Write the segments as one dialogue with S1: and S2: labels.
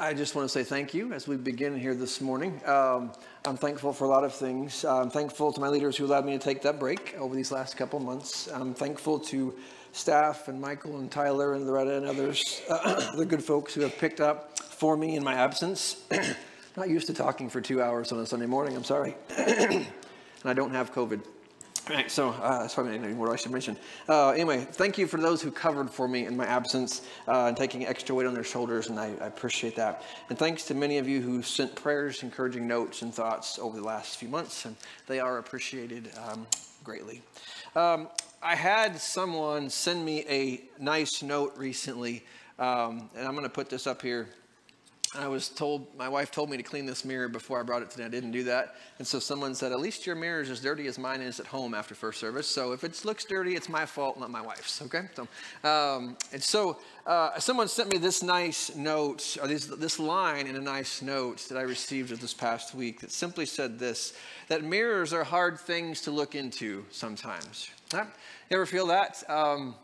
S1: I just want to say thank you as we begin here this morning. Um, I'm thankful for a lot of things. I'm thankful to my leaders who allowed me to take that break over these last couple months. I'm thankful to staff and Michael and Tyler and Loretta and others, uh, the good folks who have picked up for me in my absence. Not used to talking for two hours on a Sunday morning, I'm sorry. and I don't have COVID. Right, so uh, that's probably not what I should mention. Uh, anyway, thank you for those who covered for me in my absence uh, and taking extra weight on their shoulders, and I, I, appreciate that. And thanks to many of you who sent prayers, encouraging notes, and thoughts over the last few months, and they are appreciated um, greatly. Um, I had someone send me a nice note recently, um, and I'm going to put this up here. I was told, my wife told me to clean this mirror before I brought it today. I didn't do that. And so someone said, at least your mirror is as dirty as mine is at home after first service. So if it looks dirty, it's my fault, not my wife's. Okay? So, um, and so uh, someone sent me this nice note, or this, this line in a nice note that I received this past week that simply said this that mirrors are hard things to look into sometimes. Huh? You ever feel that? Um,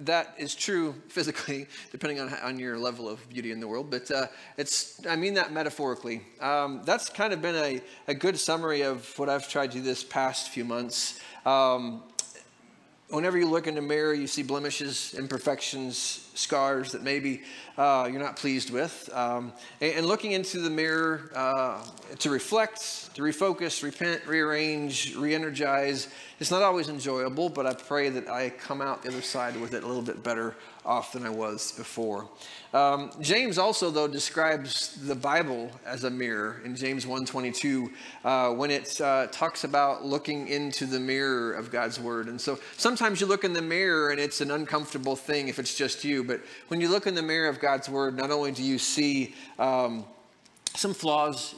S1: that is true physically, depending on, on your level of beauty in the world, but uh, it's, I mean that metaphorically. Um, that's kind of been a, a good summary of what I've tried to do this past few months. Um, whenever you look in the mirror, you see blemishes, imperfections, scars that maybe uh, you're not pleased with. Um, and, and, looking into the mirror uh, to reflect, to refocus, repent, rearrange, re energize, it's not always enjoyable, but I pray that I come out the other side with it a little bit better off than I was before. Um, James also, though, describes the Bible as a mirror in James 1.22 uh, when it uh, talks about looking into the mirror of God's Word. And so sometimes you look in the mirror and it's an uncomfortable thing if it's just you, but when you look in the mirror of God's Word, not only do you see um, some flaws.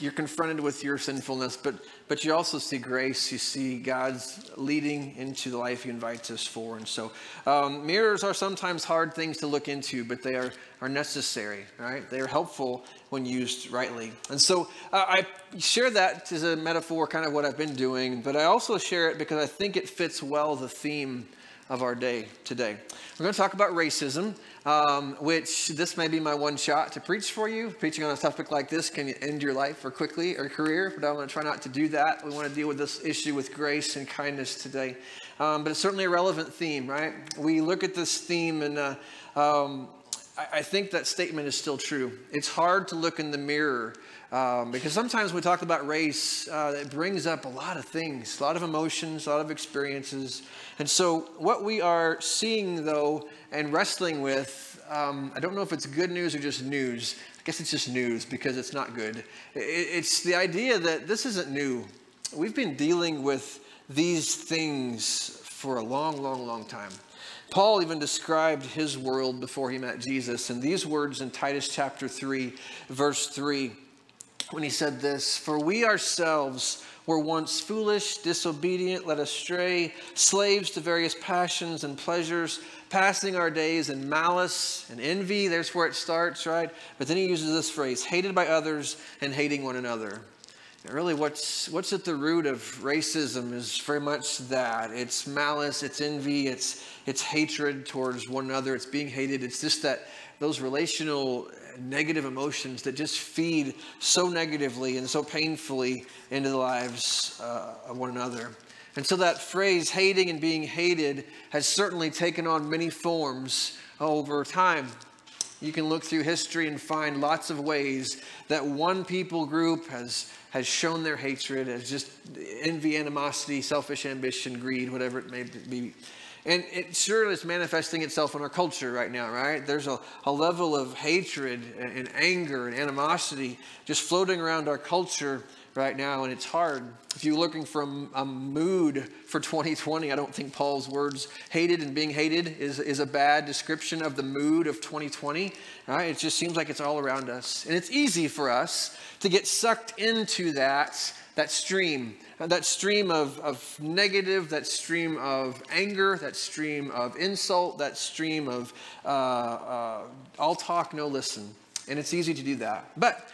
S1: You're confronted with your sinfulness, but, but you also see grace. You see God's leading into the life He invites us for. And so, um, mirrors are sometimes hard things to look into, but they are, are necessary, right? They are helpful when used rightly. And so, uh, I share that as a metaphor, kind of what I've been doing, but I also share it because I think it fits well the theme of our day today. We're going to talk about racism, um, which this may be my one shot to preach for you. Preaching on a topic like this can end your life or quickly or career, but I want to try not to do that. We want to deal with this issue with grace and kindness today. Um, but it's certainly a relevant theme, right? We look at this theme and uh, um, I, I think that statement is still true. It's hard to look in the mirror um, because sometimes when we talk about race, uh, it brings up a lot of things, a lot of emotions, a lot of experiences. And so, what we are seeing, though, and wrestling with, um, I don't know if it's good news or just news. I guess it's just news because it's not good. It's the idea that this isn't new. We've been dealing with these things for a long, long, long time. Paul even described his world before he met Jesus. in these words in Titus chapter 3, verse 3 when he said this For we ourselves were once foolish, disobedient, led astray, slaves to various passions and pleasures, passing our days in malice and envy. There's where it starts, right? But then he uses this phrase hated by others and hating one another. Really, what's, what's at the root of racism is very much that it's malice, it's envy, it's, it's hatred towards one another, it's being hated. It's just that those relational negative emotions that just feed so negatively and so painfully into the lives uh, of one another. And so that phrase, hating and being hated, has certainly taken on many forms over time. You can look through history and find lots of ways that one people group has, has shown their hatred as just envy, animosity, selfish ambition, greed, whatever it may be. And it sure is manifesting itself in our culture right now, right? There's a, a level of hatred and anger and animosity just floating around our culture right now, and it's hard. If you're looking a, a, mood for 2020, I don't think Paul's words, hated and being hated, is, is a bad description of the mood of 2020. Right? It just seems like it's all around us. And it's easy for us to get sucked into that, that stream that stream of, of negative, that stream of anger, that stream of insult, that stream of uh, uh, all talk, no listen. And it's easy to do that. But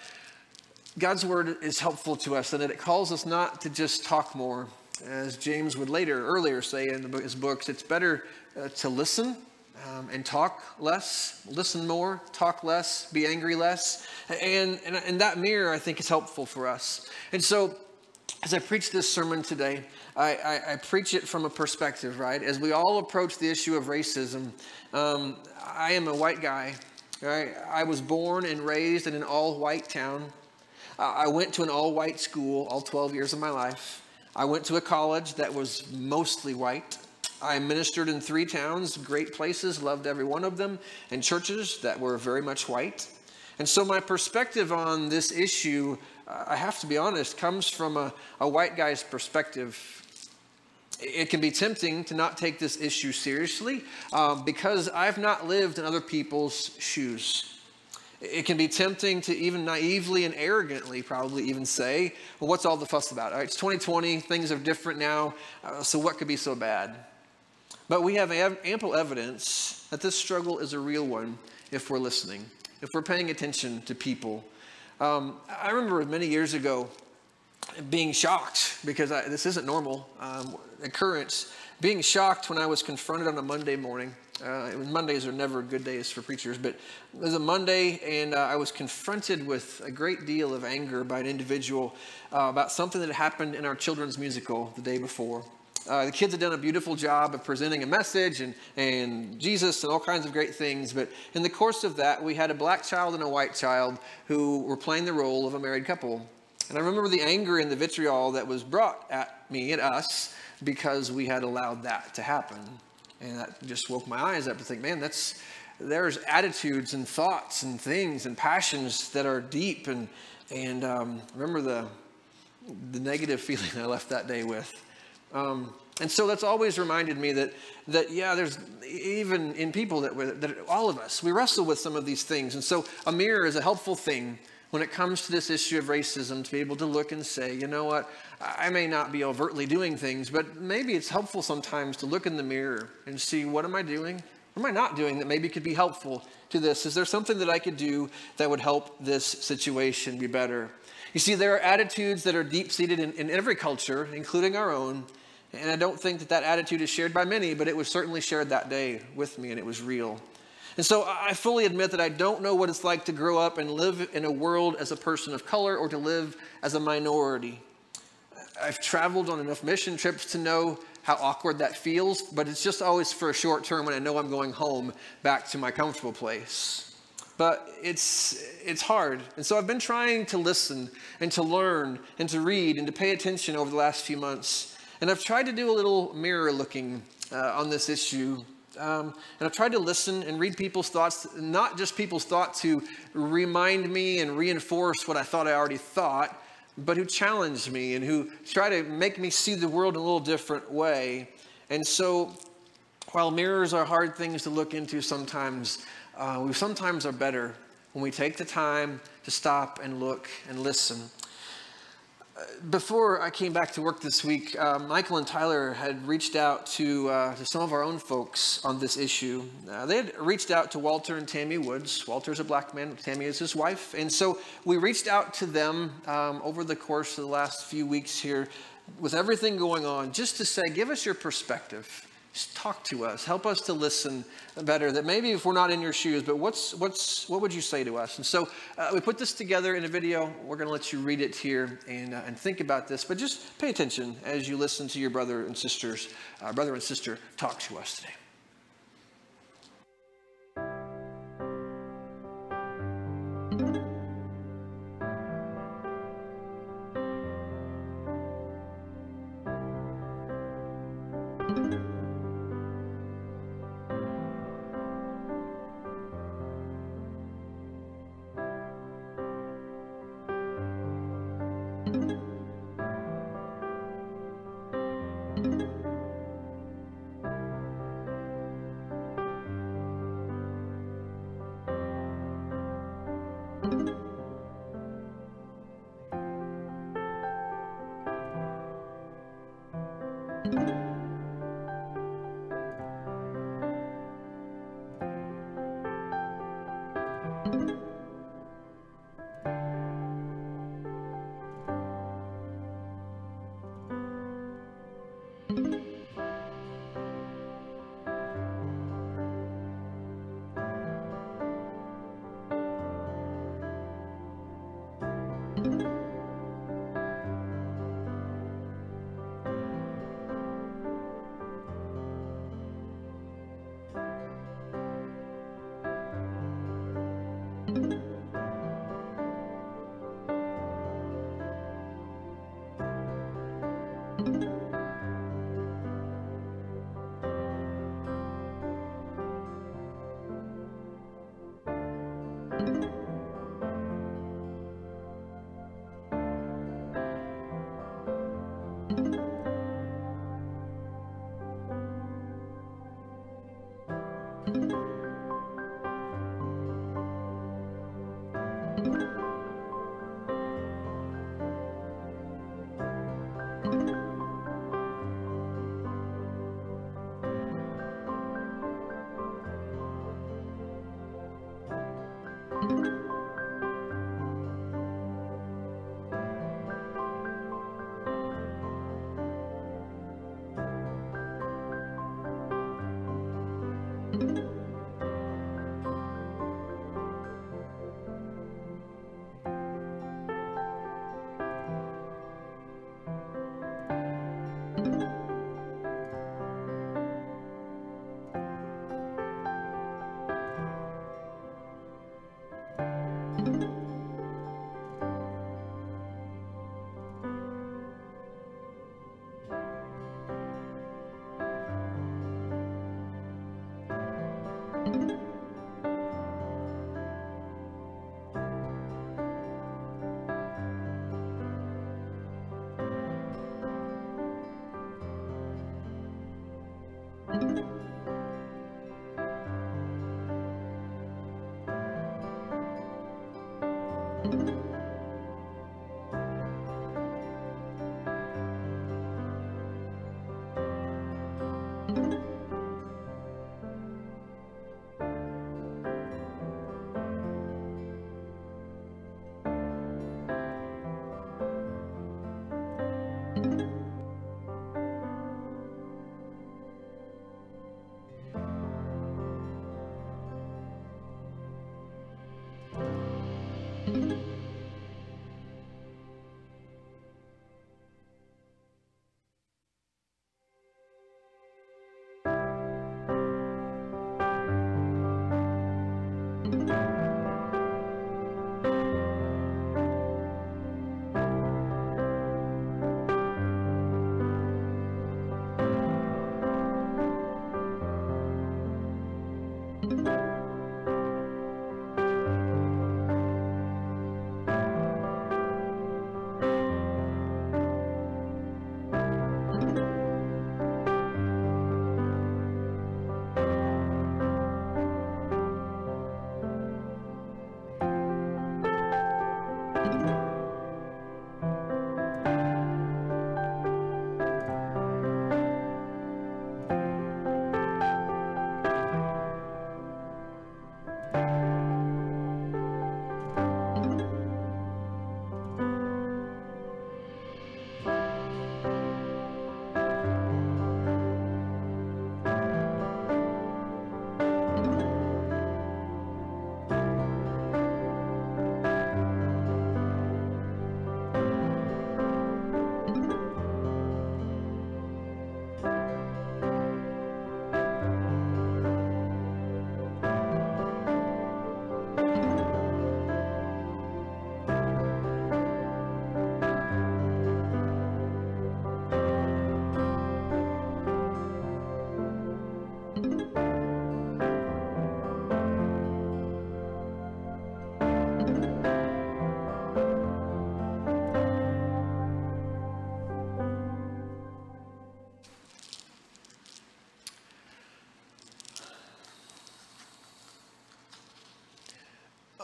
S1: God's word is helpful to us in that it calls us not to just talk more. As James would later, earlier say in his books, it's better uh, to listen um, and talk less, listen more, talk less, be angry less. And, and, and that mirror, I think, is helpful for us. And so, as I preach this sermon today, I, I, I, preach it from a perspective, right? As we all approach the issue of racism, um, I am a white guy, right? I was born and raised in an all white town. I went to an all white school all 12 years of my life. I went to a college that was mostly white. I ministered in three towns, great places, loved every one of them, and churches that were very much white. And so, my perspective on this issue, I have to be honest, comes from a, a white guy's perspective. It can be tempting to not take this issue seriously um, because I've not lived in other people's shoes. It can be tempting to even naively and arrogantly probably even say, well, what's all the fuss about? All right, it's 2020, things are different now, uh, so what could be so bad? But we have ample evidence that this struggle is a real one if we're listening, if we're paying attention to people. Um, I remember many years ago being shocked because I, this isn't normal um, occurrence, being shocked when I was confronted on a Monday morning uh, Mondays are never good days for preachers, but it was a Monday, and uh, I was confronted with a great deal of anger by an individual uh, about something that happened in our children's musical the day before. Uh, the kids had done a beautiful job of presenting a message and, and Jesus and all kinds of great things, but in the course of that, we had a black child and a white child who were playing the role of a married couple. And I remember the anger and the vitriol that was brought at me, at us, because we had allowed that to happen. And that just woke my eyes up to think, man, that's there's attitudes and thoughts and things and passions that are deep and and um, remember the the negative feeling I left that day with. Um, and so that's always reminded me that that yeah, there's even in people that, that all of us we wrestle with some of these things, and so a mirror is a helpful thing when it comes to this issue of racism to be able to look and say, you know what, I may not be overtly doing things, but maybe it's helpful sometimes to look in the mirror and see what am I doing? What am I not doing that maybe could be helpful to this? Is there something that I could do that would help this situation be better? You see, there are attitudes that are deep seated in, in every culture, including our own. And I don't think that that attitude is shared by many, but it was certainly shared that day with me, and it was real. And so I fully admit that I don't know what it's like to grow up and live in a world as a person of color or to live as a minority. I've traveled on enough mission trips to know how awkward that feels, but it's just always for a short term when I know I'm going home back to my comfortable place. But it's, it's hard. And so I've been trying to listen and to learn and to read and to pay attention over the last few months. And I've tried to do a little mirror looking uh, on this issue um, and I've tried to listen and read people's thoughts, not just people's thoughts who remind me and reinforce what I thought I already thought, but who challenge me and who try to make me see the world in a little different way. And so, while mirrors are hard things to look into sometimes, uh, we sometimes are better when we take the time to stop and look and listen before I came back to work this week, uh, Michael and Tyler had reached out to, uh, to some of our own folks on this issue. Uh, they had reached out to Walter and Tammy Woods. Walter's a black man, Tammy is his wife. And so we reached out to them um, over the course of the last few weeks here with everything going on just to say, give us your perspective. Just talk to us. Help us to listen better. That maybe if we're not in your shoes, but what's what's what would you say to us? And so uh, we put this together in a video. We're going to let you read it here and uh, and think about this. But just pay attention as you listen to your brother and sisters, uh, brother and sister, talk to us today.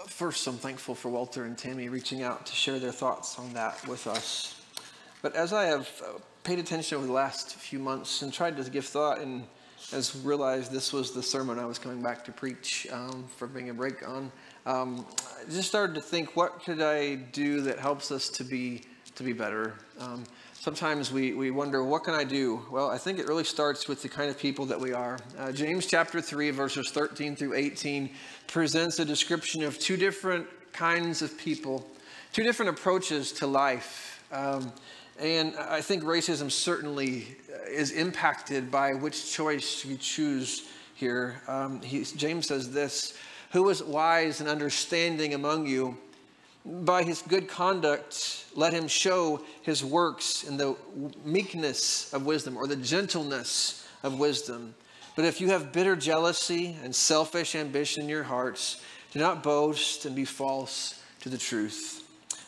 S1: First, I'm thankful for Walter and Tammy reaching out to share their thoughts on that with us. But as I have uh, paid attention over the last few months and tried to give thought and as realized this was the sermon I was coming back to preach um, for being a break on, um, I just started to think, what could I do that helps us to be to be better? Um, sometimes we, we wonder, what can I do? Well, I think it really starts with the kind of people that we are. Uh, James chapter 3, verses 13 through 18 presents a description of two different kinds of people, two different approaches to life. Um, and I think racism certainly is impacted by which choice you choose here. Um, he, James says this Who is wise and understanding among you? By his good conduct, let him show his works in the meekness of wisdom or the gentleness of wisdom. But if you have bitter jealousy and selfish ambition in your hearts, do not boast and be false to the truth.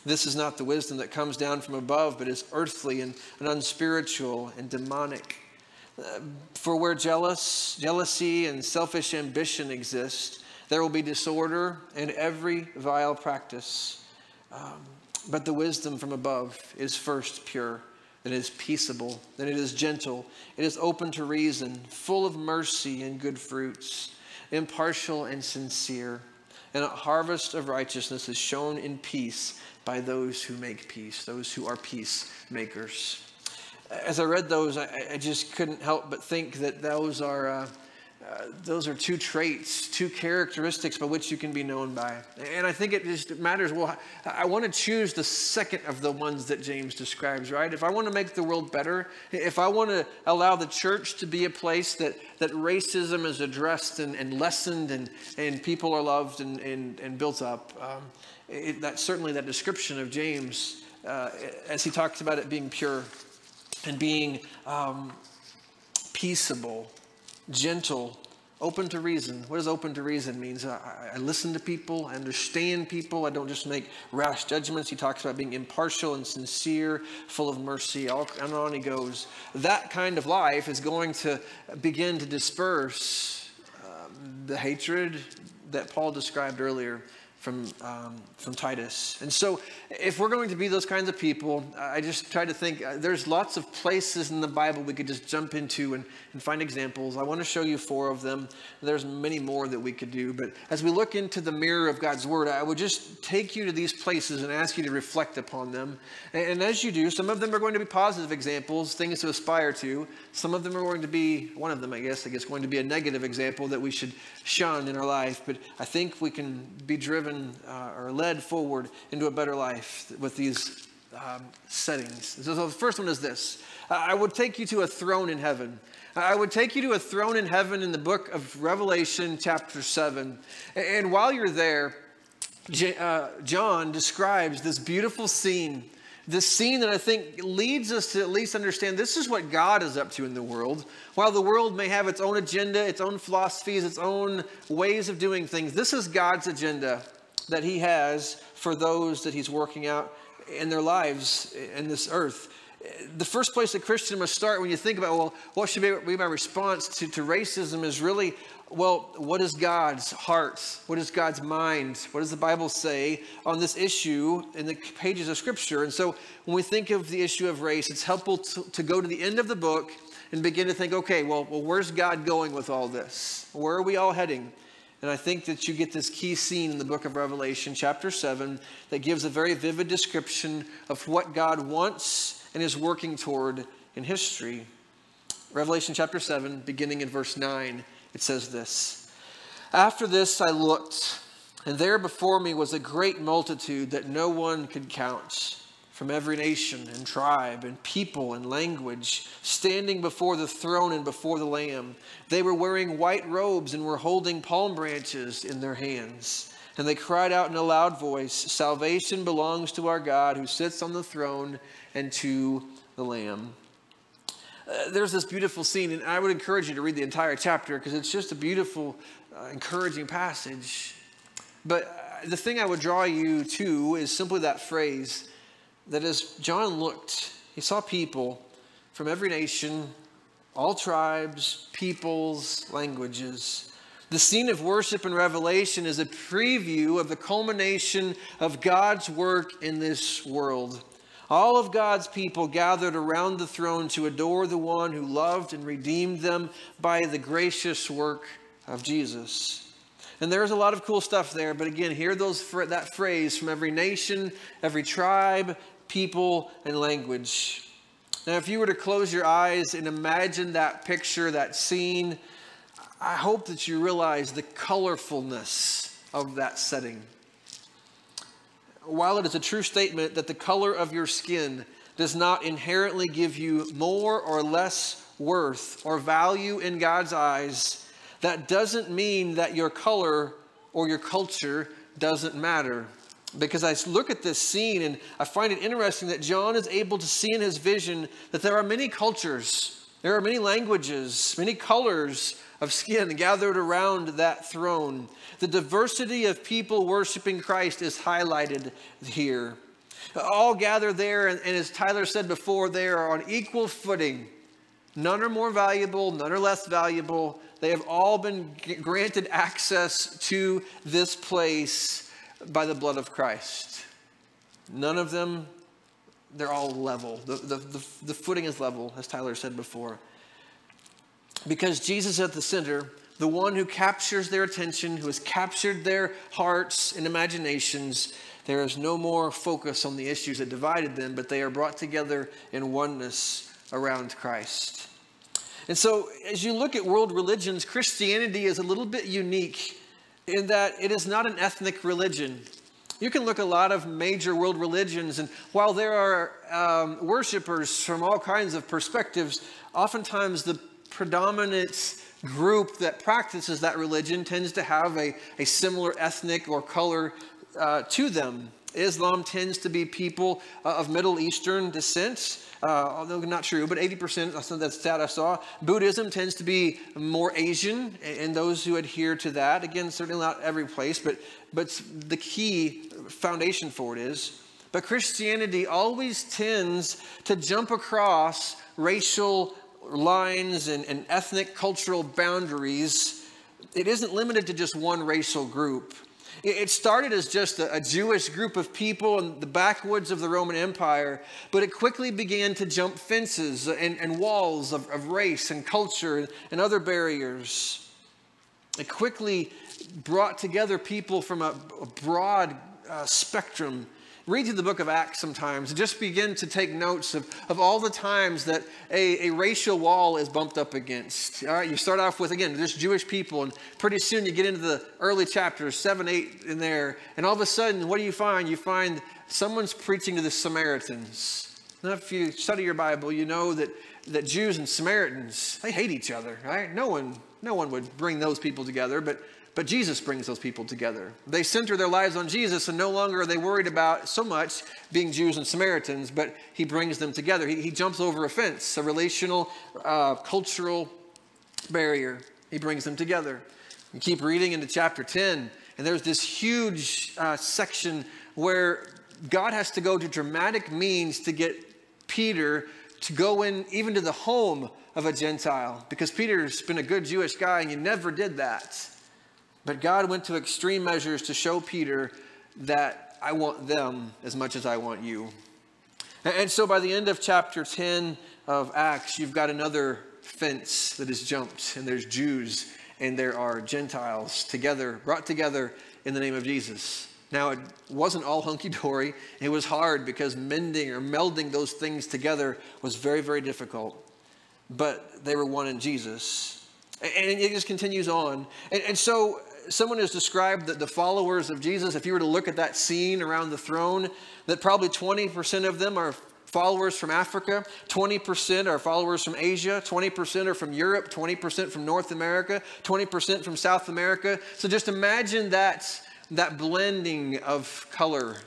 S1: This is not the wisdom that comes down from above, but is earthly and, and unspiritual and demonic. Uh, for where jealous, jealousy and selfish ambition exist, there will be disorder and every vile practice. Um, but the wisdom from above is first pure, then it is peaceable, then it is gentle, it is open to reason, full of mercy and good fruits, impartial and sincere. And a harvest of righteousness is shown in peace by those who make peace, those who are peacemakers. As I read those, I, I just couldn't help but think that those are. Uh, those are two traits, two characteristics by which you can be known by. And I think it just matters. Well, I want to choose the second of the ones that James describes, right? If I want to make the world better, if I want to allow the church to be a place that, that racism is addressed and, and lessened and, and people are loved and, and, and built up, um, it, that certainly that description of James, uh, as he talks about it being pure and being um, peaceable gentle, open to reason. What does open to reason means? I, I, listen to people, I understand people, I don't just make rash judgments. He talks about being impartial and sincere, full of mercy, all, and on he goes. That kind of life is going to begin to disperse um, the hatred that Paul described earlier from, um, from Titus. And so, if we're going to be those kinds of people, I just try to think uh, there's lots of places in the Bible we could just jump into and, and find examples. I want to show you four of them. There's many more that we could do. But as we look into the mirror of God's Word, I would just take you to these places and ask you to reflect upon them. And, and as you do, some of them are going to be positive examples, things to aspire to. Some of them are going to be, one of them, I guess, I guess, going to be a negative example that we should shun in our life. But I think we can be driven driven uh, or led forward into a better life with these um, settings. So, the first one is this I would take you to a throne in heaven. I would take you to a throne in heaven in the book of Revelation, chapter 7. And while you're there, uh, John describes this beautiful scene, this scene that I think leads us to at least understand this is what God is up to in the world. While the world may have its own agenda, its own philosophies, its own ways of doing things, this is God's agenda that He has for those that He's working out in their lives in this earth. The first place a Christian must start when you think about, well, what should be my response to, to racism is really well, what is God's heart? What is God's mind? What does the Bible say on this issue in the pages of Scripture? And so when we think of the issue of race, it's helpful to, to go to the end of the book and begin to think, okay, well, well, where's God going with all this? Where are we all heading? And I think that you get this key scene in the book of Revelation, chapter 7, that gives a very vivid description of what God wants and is working toward in history. Revelation chapter 7, beginning in verse 9. It says this After this I looked, and there before me was a great multitude that no one could count, from every nation and tribe and people and language, standing before the throne and before the Lamb. They were wearing white robes and were holding palm branches in their hands. And they cried out in a loud voice Salvation belongs to our God who sits on the throne and to the Lamb. Uh, there's this beautiful scene, and I would encourage you to read the entire chapter because it's just a beautiful, uh, encouraging passage. But uh, the thing I would draw you to is simply that phrase that as John looked, he saw people from every nation, all tribes, peoples, languages. The scene of worship and revelation is a preview of the culmination of God's work in this world. All of God's people gathered around the throne to adore the one who loved and redeemed them by the gracious work of Jesus. And there's a lot of cool stuff there, but again, hear those that phrase from every nation, every tribe, people, and language. Now, if you were to close your eyes and imagine that picture, that scene, I hope that you realize the colorfulness of that setting while it is a true statement that the color of your skin does not inherently give you more or less worth or value in God's eyes, that doesn't mean that your color or your culture doesn't matter. Because I look at this scene and I find it interesting that John is able to see in his vision that there are many cultures, there are many languages, many colors of skin gathered around that throne. The diversity of people worshiping Christ is highlighted here. All gather there, and, and as Tyler said before, they are on equal footing. None are more valuable, none are less valuable. They have all been granted access to this place by the blood of Christ. None of them, they're all level. The, the, the, the footing is level, as Tyler said before. Because Jesus at the center, the one who captures their attention, who has captured their hearts and imaginations, there is no more focus on the issues that divided them, but they are brought together in oneness around Christ. And so, as you look at world religions, Christianity is a little bit unique in that it is not an ethnic religion. You can look at a lot of major world religions, and while there are um, worshipers from all kinds of perspectives, oftentimes the predominant group that practices that religion tends to have a, a similar ethnic or color uh, to them. Islam tends to be people uh, of Middle Eastern descent, uh, although not true, but 80%, that's that stat I saw. Buddhism tends to be more Asian, and those who adhere to that, again, certainly not every place, but, but the key foundation for it is. But Christianity always tends to jump across racial lines and, and ethnic cultural boundaries, it isn't limited to just one racial group. It started as just a, Jewish group of people in the backwoods of the Roman Empire, but it quickly began to jump fences and, and walls of, of, race and culture and other barriers. It quickly brought together people from a, a broad uh, spectrum read through the book of Acts sometimes and just begin to take notes of, of all the times that a, a racial wall is bumped up against. All right, you start off with, again, just Jewish people, and pretty soon you get into the early chapters, seven, eight in there, and all of a sudden, what do you find? You find someone's preaching to the Samaritans. Now, if you study your Bible, you know that, that Jews and Samaritans, they hate each other, right? No one, no one would bring those people together, but but Jesus brings those people together. They center their lives on Jesus, and no longer are they worried about so much being Jews and Samaritans, but he brings them together. He, he jumps over a fence, a relational, uh, cultural barrier. He brings them together. You keep reading into chapter 10, and there's this huge uh, section where God has to go to dramatic means to get Peter to go in even to the home of a Gentile because Peter's been a good Jewish guy and you never did that. But God went to extreme measures to show Peter that I want them as much as I want you. And so by the end of chapter 10 of Acts, you've got another fence that is jumped, and there's Jews and there are Gentiles together, brought together in the name of Jesus. Now, it wasn't all hunky dory. It was hard because mending or melding those things together was very, very difficult. But they were one in Jesus. And it just continues on. And, and so someone has described that the followers of Jesus, if you were to look at that scene around the throne, that probably 20% of them are followers from Africa, 20% are followers from Asia, 20% are from Europe, 20% from North America, 20% from South America. So just imagine that, that blending of color,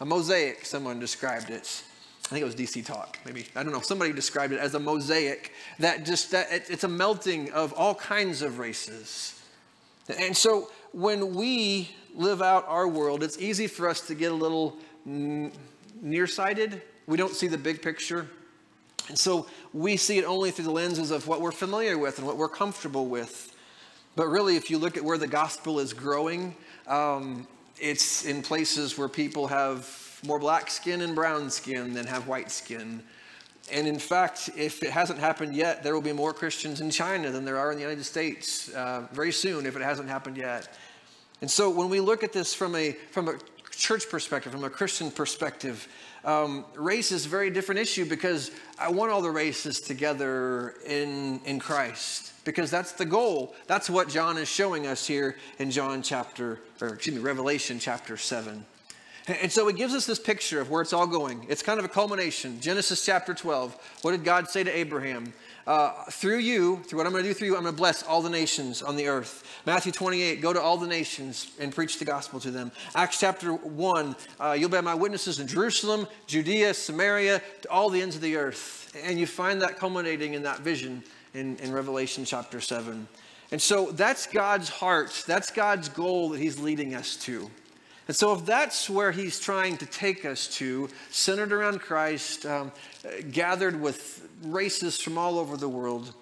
S1: a mosaic, someone described it. I think it was DC Talk, maybe. I don't know. Somebody described it as a mosaic that just, that it's a melting of all kinds of races. And so when we live out our world, it's easy for us to get a little nearsighted. We don't see the big picture. And so we see it only through the lenses of what we're familiar with and what we're comfortable with. But really, if you look at where the gospel is growing, um, it's in places where people have more black skin and brown skin than have white skin. And in fact, if it hasn't happened yet, there will be more Christians in China than there are in the United States uh, very soon if it hasn't happened yet. And so when we look at this from a, from a church perspective, from a Christian perspective, um, race is a very different issue because I want all the races together in, in Christ because that's the goal. That's what John is showing us here in John chapter, or excuse me, Revelation chapter 7. And so it gives us this picture of where it's all going. It's kind of a culmination. Genesis chapter 12. What did God say to Abraham? Uh, through you, through what I'm going to do through you, I'm going to bless all the nations on the earth. Matthew 28, go to all the nations and preach the gospel to them. Acts chapter 1, uh, you'll be my witnesses in Jerusalem, Judea, Samaria, to all the ends of the earth. And you find that culminating in that vision in, in Revelation chapter 7. And so that's God's heart. That's God's goal that He's leading us to. And so, if that's where he's trying to take us to, centered around Christ, um, gathered with races from all over the world,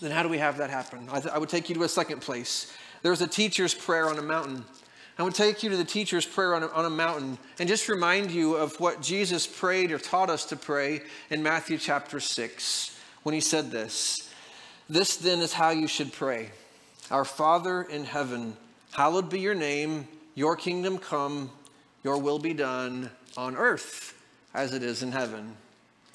S1: then how do we have that happen? I, th- I would take you to a second place. There's a teacher's prayer on a mountain. I would take you to the teacher's prayer on a, on a mountain and just remind you of what Jesus prayed or taught us to pray in Matthew chapter 6 when he said this This then is how you should pray Our Father in heaven, hallowed be your name. Your kingdom come, your will be done on earth as it is in heaven.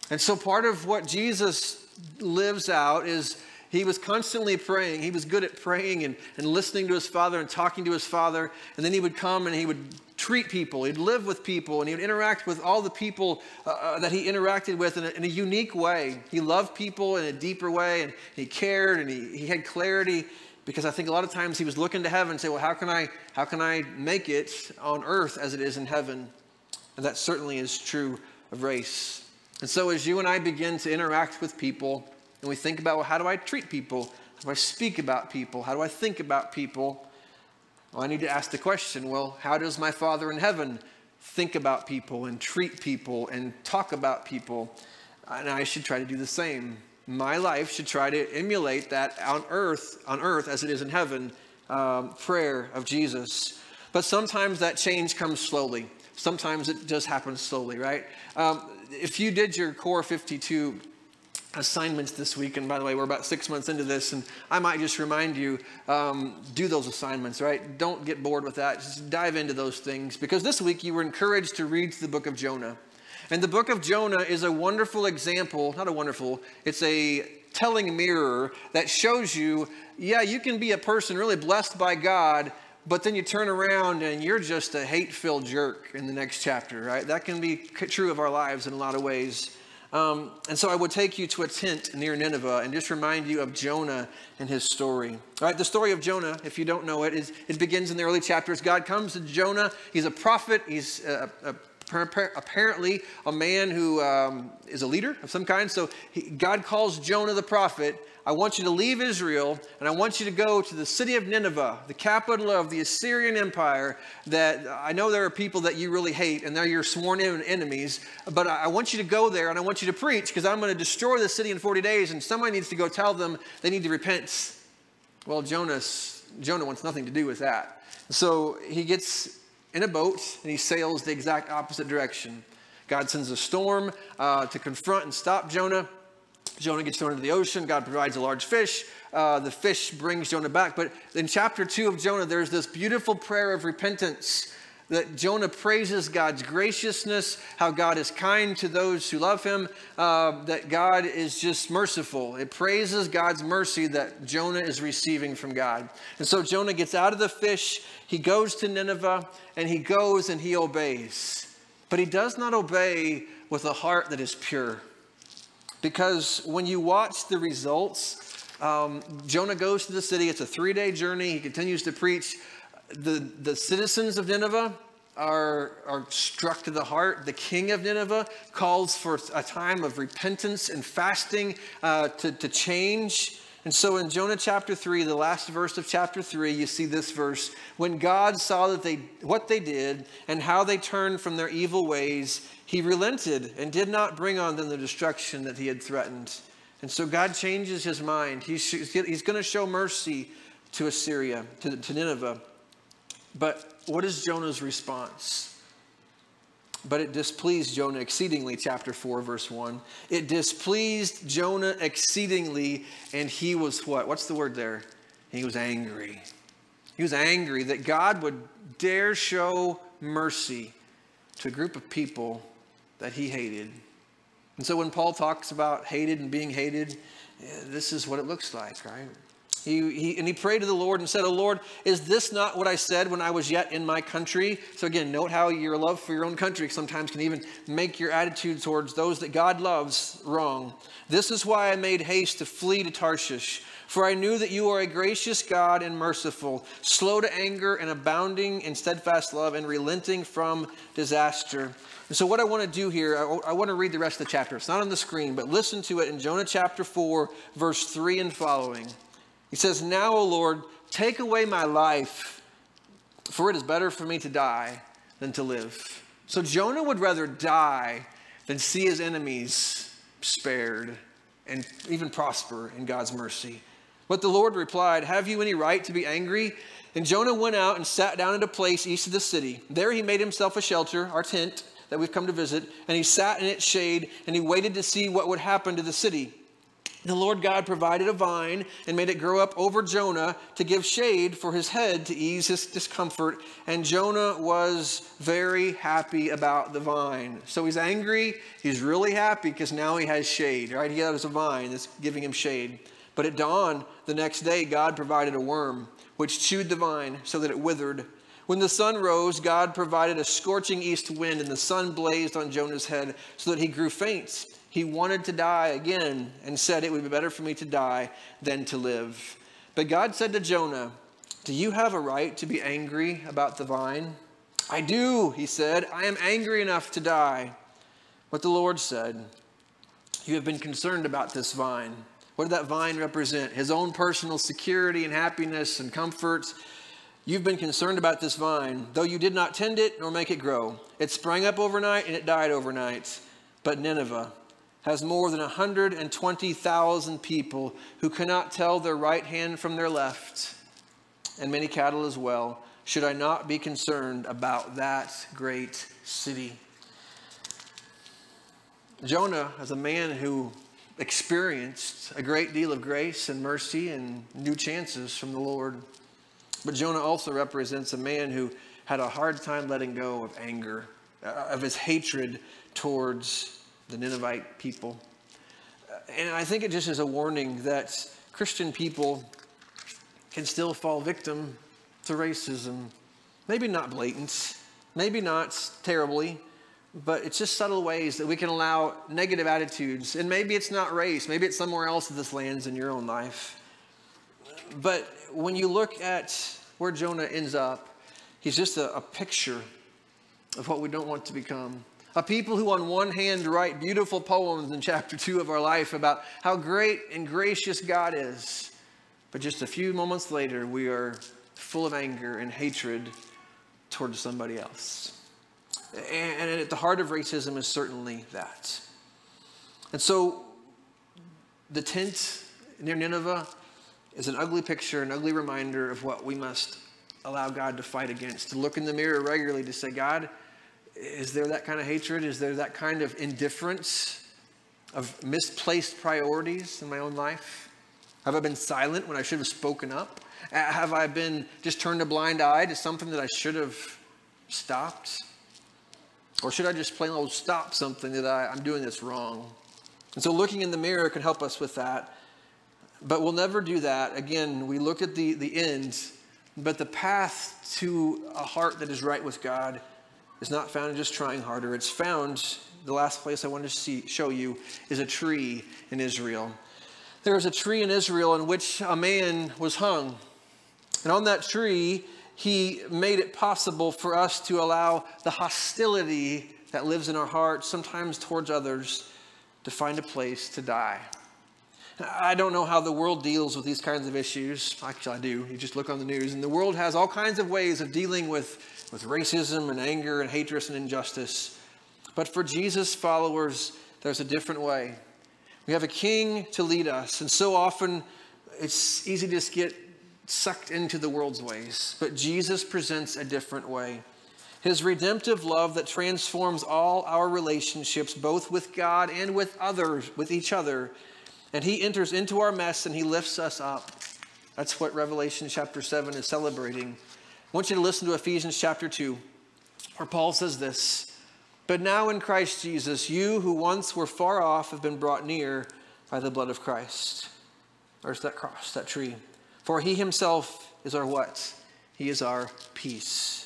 S1: And so part of what Jesus lives out is he was constantly praying. He was good at praying and, and listening to his father and talking to his father. And then he would come and he would treat people. He'd live with people and he would interact with all the people uh, uh that he interacted with in a, in a, unique way. He loved people in a deeper way and he cared and he, he had clarity because I think a lot of times he was looking to heaven and say, well, how can I, how can I make it on earth as it is in heaven? And that certainly is true of race. And so as you and I begin to interact with people and we think about, well, how do I treat people? How do I speak about people? How do I think about people? Well, I need to ask the question, well, how does my Father in heaven think about people and treat people and talk about people? And I should try to do the same my life should try to emulate that on earth, on earth as it is in heaven, um, prayer of Jesus. But sometimes that change comes slowly. Sometimes it just happens slowly, right? Um, if you did your Core 52 assignments this week. And by the way, we're about six months into this, and I might just remind you um, do those assignments, right? Don't get bored with that. Just dive into those things because this week you were encouraged to read the book of Jonah. And the book of Jonah is a wonderful example, not a wonderful, it's a telling mirror that shows you, yeah, you can be a person really blessed by God, but then you turn around and you're just a hate filled jerk in the next chapter, right? That can be true of our lives in a lot of ways. Um, and so I would take you to a tent near Nineveh and just remind you of Jonah and his story. All right, the story of Jonah, if you don't know it, is it begins in the early chapters. God comes to Jonah. He's a prophet. He's a, a apparently a man who um, is a leader of some kind. So he, God calls Jonah the prophet. I want you to leave Israel and I want you to go to the city of Nineveh, the capital of the Assyrian Empire. That I know there are people that you really hate and they're your sworn enemies, but I want you to go there and I want you to preach because I'm going to destroy the city in 40 days and somebody needs to go tell them they need to repent. Well, Jonas, Jonah wants nothing to do with that. So he gets in a boat and he sails the exact opposite direction. God sends a storm uh, to confront and stop Jonah. Jonah gets thrown into the ocean. God provides a large fish. Uh, the fish brings Jonah back. But in chapter two of Jonah, there's this beautiful prayer of repentance that Jonah praises God's graciousness, how God is kind to those who love him, uh, that God is just merciful. It praises God's mercy that Jonah is receiving from God. And so Jonah gets out of the fish, he goes to Nineveh, and he goes and he obeys. But he does not obey with a heart that is pure. Because when you watch the results, um, Jonah goes to the city, it's a three day journey, he continues to preach the, the citizens of Nineveh are, are struck to the heart. The king of Nineveh calls for a time of repentance and fasting uh, to, to change. And so in Jonah chapter 3, the last verse of chapter 3, you see this verse. When God saw that they, what they did and how they turned from their evil ways, he relented and did not bring on them the destruction that he had threatened. And so God changes his mind. He's, he's going to show mercy to Assyria, to, to Nineveh. But what is Jonah's response? But it displeased Jonah exceedingly, chapter 4, verse 1. It displeased Jonah exceedingly, and he was what? What's the word there? He was angry. He was angry that God would dare show mercy to a group of people that he hated. And so when Paul talks about hated and being hated, eh, this is what it looks like, right? He, he, and he prayed to the Lord and said, Oh Lord, is this not what I said when I was yet in my country? So again, note how your love for your own country sometimes can even make your attitude towards those that God loves wrong. This is why I made haste to flee to Tarshish. For I knew that you are a gracious God and merciful, slow to anger and abounding in steadfast love and relenting from disaster. And so, what I want to do here, I, I want to read the rest of the chapter. It's not on the screen, but listen to it in Jonah chapter 4, verse 3 and following. He says, Now, O Lord, take away my life, for it is better for me to die than to live. So Jonah would rather die than see his enemies spared and even prosper in God's mercy. But the Lord replied, Have you any right to be angry? And Jonah went out and sat down at a place east of the city. There he made himself a shelter, our tent that we've come to visit, and he sat in its shade and he waited to see what would happen to the city. The Lord God provided a vine and made it grow up over Jonah to give shade for his head to ease his discomfort. And Jonah was very happy about the vine. So he's angry. He's really happy because now he has shade, right? He has a vine that's giving him shade. But at dawn the next day, God provided a worm which chewed the vine so that it withered. When the sun rose, God provided a scorching east wind, and the sun blazed on Jonah's head so that he grew faint. He wanted to die again and said, It would be better for me to die than to live. But God said to Jonah, Do you have a right to be angry about the vine? I do, he said. I am angry enough to die. But the Lord said, You have been concerned about this vine. What did that vine represent? His own personal security and happiness and comforts. You've been concerned about this vine, though you did not tend it nor make it grow. It sprang up overnight and it died overnight. But Nineveh, has more than 120,000 people who cannot tell their right hand from their left, and many cattle as well. Should I not be concerned about that great city? Jonah, as a man who experienced a great deal of grace and mercy and new chances from the Lord. But Jonah also represents a man who had a hard time letting go of anger, uh, of his hatred towards the Ninevite people. Uh, and I think it just is a warning that Christian people can still fall victim to racism. Maybe not blatant, maybe not terribly, but it's just subtle ways that we can allow negative attitudes. And maybe it's not race, maybe it's somewhere else that this lands in your own life. But when you look at where Jonah ends up, he's just a, a picture of what we don't want to become. A people who, on one hand, write beautiful poems in chapter two of our life about how great and gracious God is. But just a few moments later, we are full of anger and hatred towards somebody else. And at the heart of racism is certainly that. And so the tent near Nineveh is an ugly picture, an ugly reminder of what we must allow God to fight against. To look in the mirror regularly to say, God, is there that kind of hatred? Is there that kind of indifference, of misplaced priorities in my own life? Have I been silent when I should have spoken up? Have I been just turned a blind eye to something that I should have stopped? Or should I just plain old stop something that I, I'm doing this wrong? And so looking in the mirror can help us with that. But we'll never do that. Again, we look at the, the end, but the path to a heart that is right with God is not found in just trying harder. It's found, the last place I want to see, show you is a tree in Israel. There was a tree in Israel in which a man was hung. And on that tree, he made it possible for us to allow the hostility that lives in our hearts, sometimes towards others, to find a place to die. I don't know how the world deals with these kinds of issues. Actually, I do. You just look on the news, and the world has all kinds of ways of dealing with, with racism and anger and hatred and injustice. But for Jesus' followers, there's a different way. We have a king to lead us, and so often it's easy to just get sucked into the world's ways, but Jesus presents a different way. His redemptive love that transforms all our relationships, both with God and with others, with each other. And he enters into our mess and he lifts us up. That's what Revelation chapter 7 is celebrating. I want you to listen to Ephesians chapter 2, where Paul says this But now in Christ Jesus, you who once were far off have been brought near by the blood of Christ. There's that cross, that tree. For he himself is our what? He is our peace.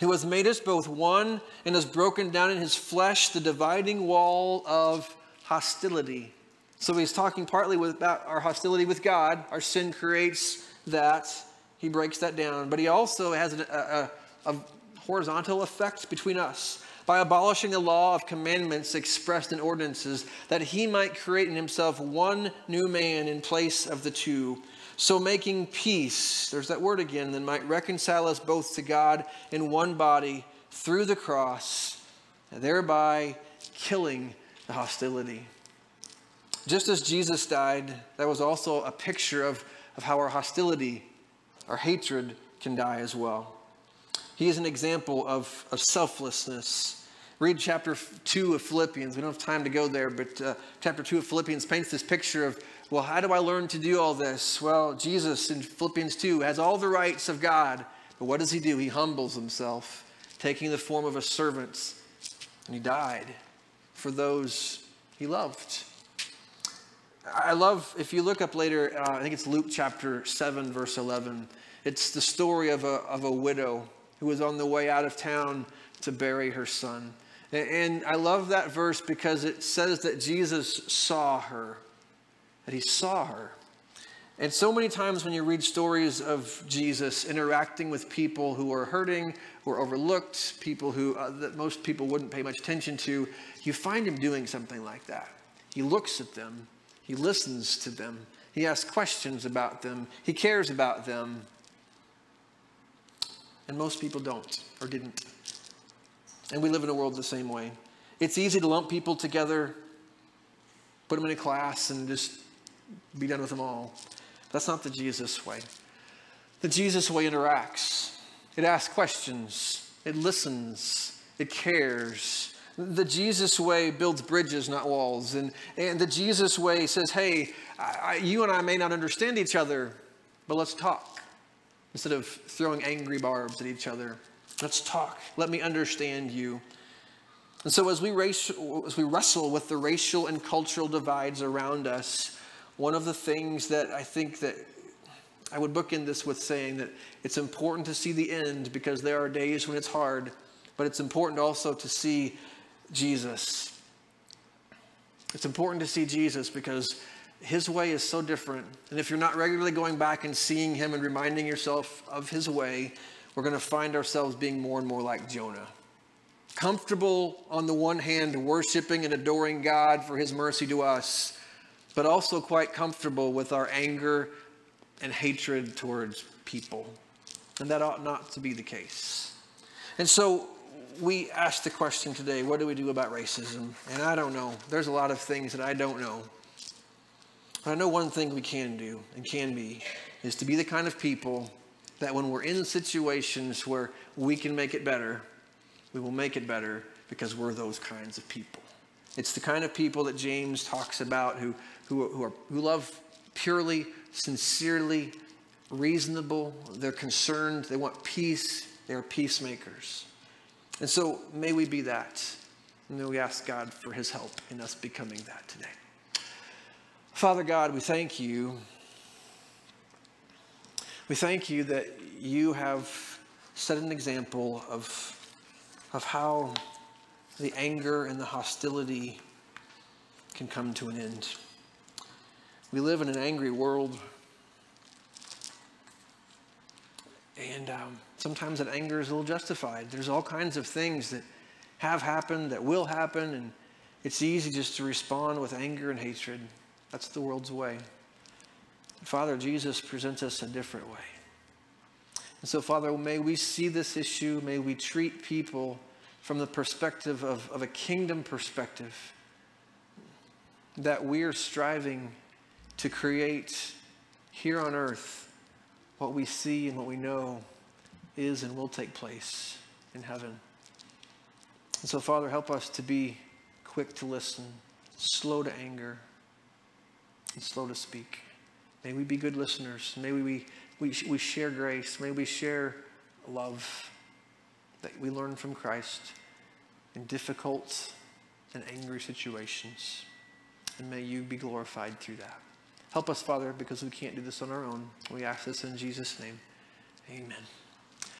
S1: Who has made us both one and has broken down in his flesh the dividing wall of hostility. So he's talking partly about our hostility with God. Our sin creates that. He breaks that down. But he also has a, a, a horizontal effect between us by abolishing the law of commandments expressed in ordinances, that he might create in himself one new man in place of the two so making peace, there's that word again, that might reconcile us both to God in one body through the cross, thereby killing the hostility. Just as Jesus died, that was also a picture of, of how our hostility, our hatred can die as well. He is an example of, of selflessness. Read chapter 2 of Philippians. We don't have time to go there, but uh, chapter 2 of Philippians paints this picture of well, how do I learn to do all this? Well, Jesus in Philippians 2 has all the rights of God, but what does he do? He humbles himself, taking the form of a servant, and he died for those he loved. I love, if you look up later, uh, I think it's Luke chapter 7, verse 11. It's the story of a, of a widow who was on the way out of town to bury her son. And I love that verse because it says that Jesus saw her that he saw her. And so many times when you read stories of Jesus interacting with people who are hurting or overlooked, people who uh, that most people wouldn't pay much attention to, you find him doing something like that. He looks at them, he listens to them, he asks questions about them, he cares about them. And most people don't or didn't. And we live in a world the same way. It's easy to lump people together, put them in a class, and just be done with them all. That's not the Jesus way. The Jesus way interacts, it asks questions, it listens, it cares. the Jesus way builds bridges, not walls. And, and the Jesus way says, hey, I, I, you and I may not understand each other, but let's talk. Instead of throwing angry barbs at each other, let's talk. Let me understand you. And so, as we, race, as we wrestle with the racial and cultural divides around us, one of the things that I think that I would bookend this with saying that it's important to see the end because there are days when it's hard, but it's important also to see Jesus. It's important to see Jesus because his way is so different. And if you're not regularly going back and seeing him and reminding yourself of his way, we're going to find ourselves being more and more like Jonah comfortable on the one hand, worshiping and adoring God for his mercy to us, but also quite comfortable with our anger and hatred towards people. And that ought not to be the case. And so we asked the question today what do we do about racism? And I don't know. There's a lot of things that I don't know. But I know one thing we can do and can be is to be the kind of people that when we're in situations where we can make it better, we will make it better because we're those kinds of people. It's the kind of people that James talks about who, who, who, are, who love purely, sincerely, reasonable. They're concerned. They want peace. They are peacemakers. And so may we be that. And may we ask God for his help in us becoming that today. Father God, we thank you. We thank you that you have set an example of of how the anger and the hostility can come to an end. We live in an angry world. And um, sometimes that anger is a little justified. There's all kinds of things that have happened, that will happen, and it's easy just to respond with anger and hatred. That's the world's way. Father, Jesus presents us a different way. And so, Father, may we see this issue, may we treat people from the perspective of, of a kingdom perspective, that we are striving to create here on earth what we see and what we know is and will take place in heaven. And so, Father, help us to be quick to listen, slow to anger, and slow to speak. May we be good listeners. May we, we, we share grace. May we share love that we learn from Christ in difficult and angry situations. And may you be glorified through that. Help us, Father, because we can't do this on our own. We ask this in Jesus' name. Amen.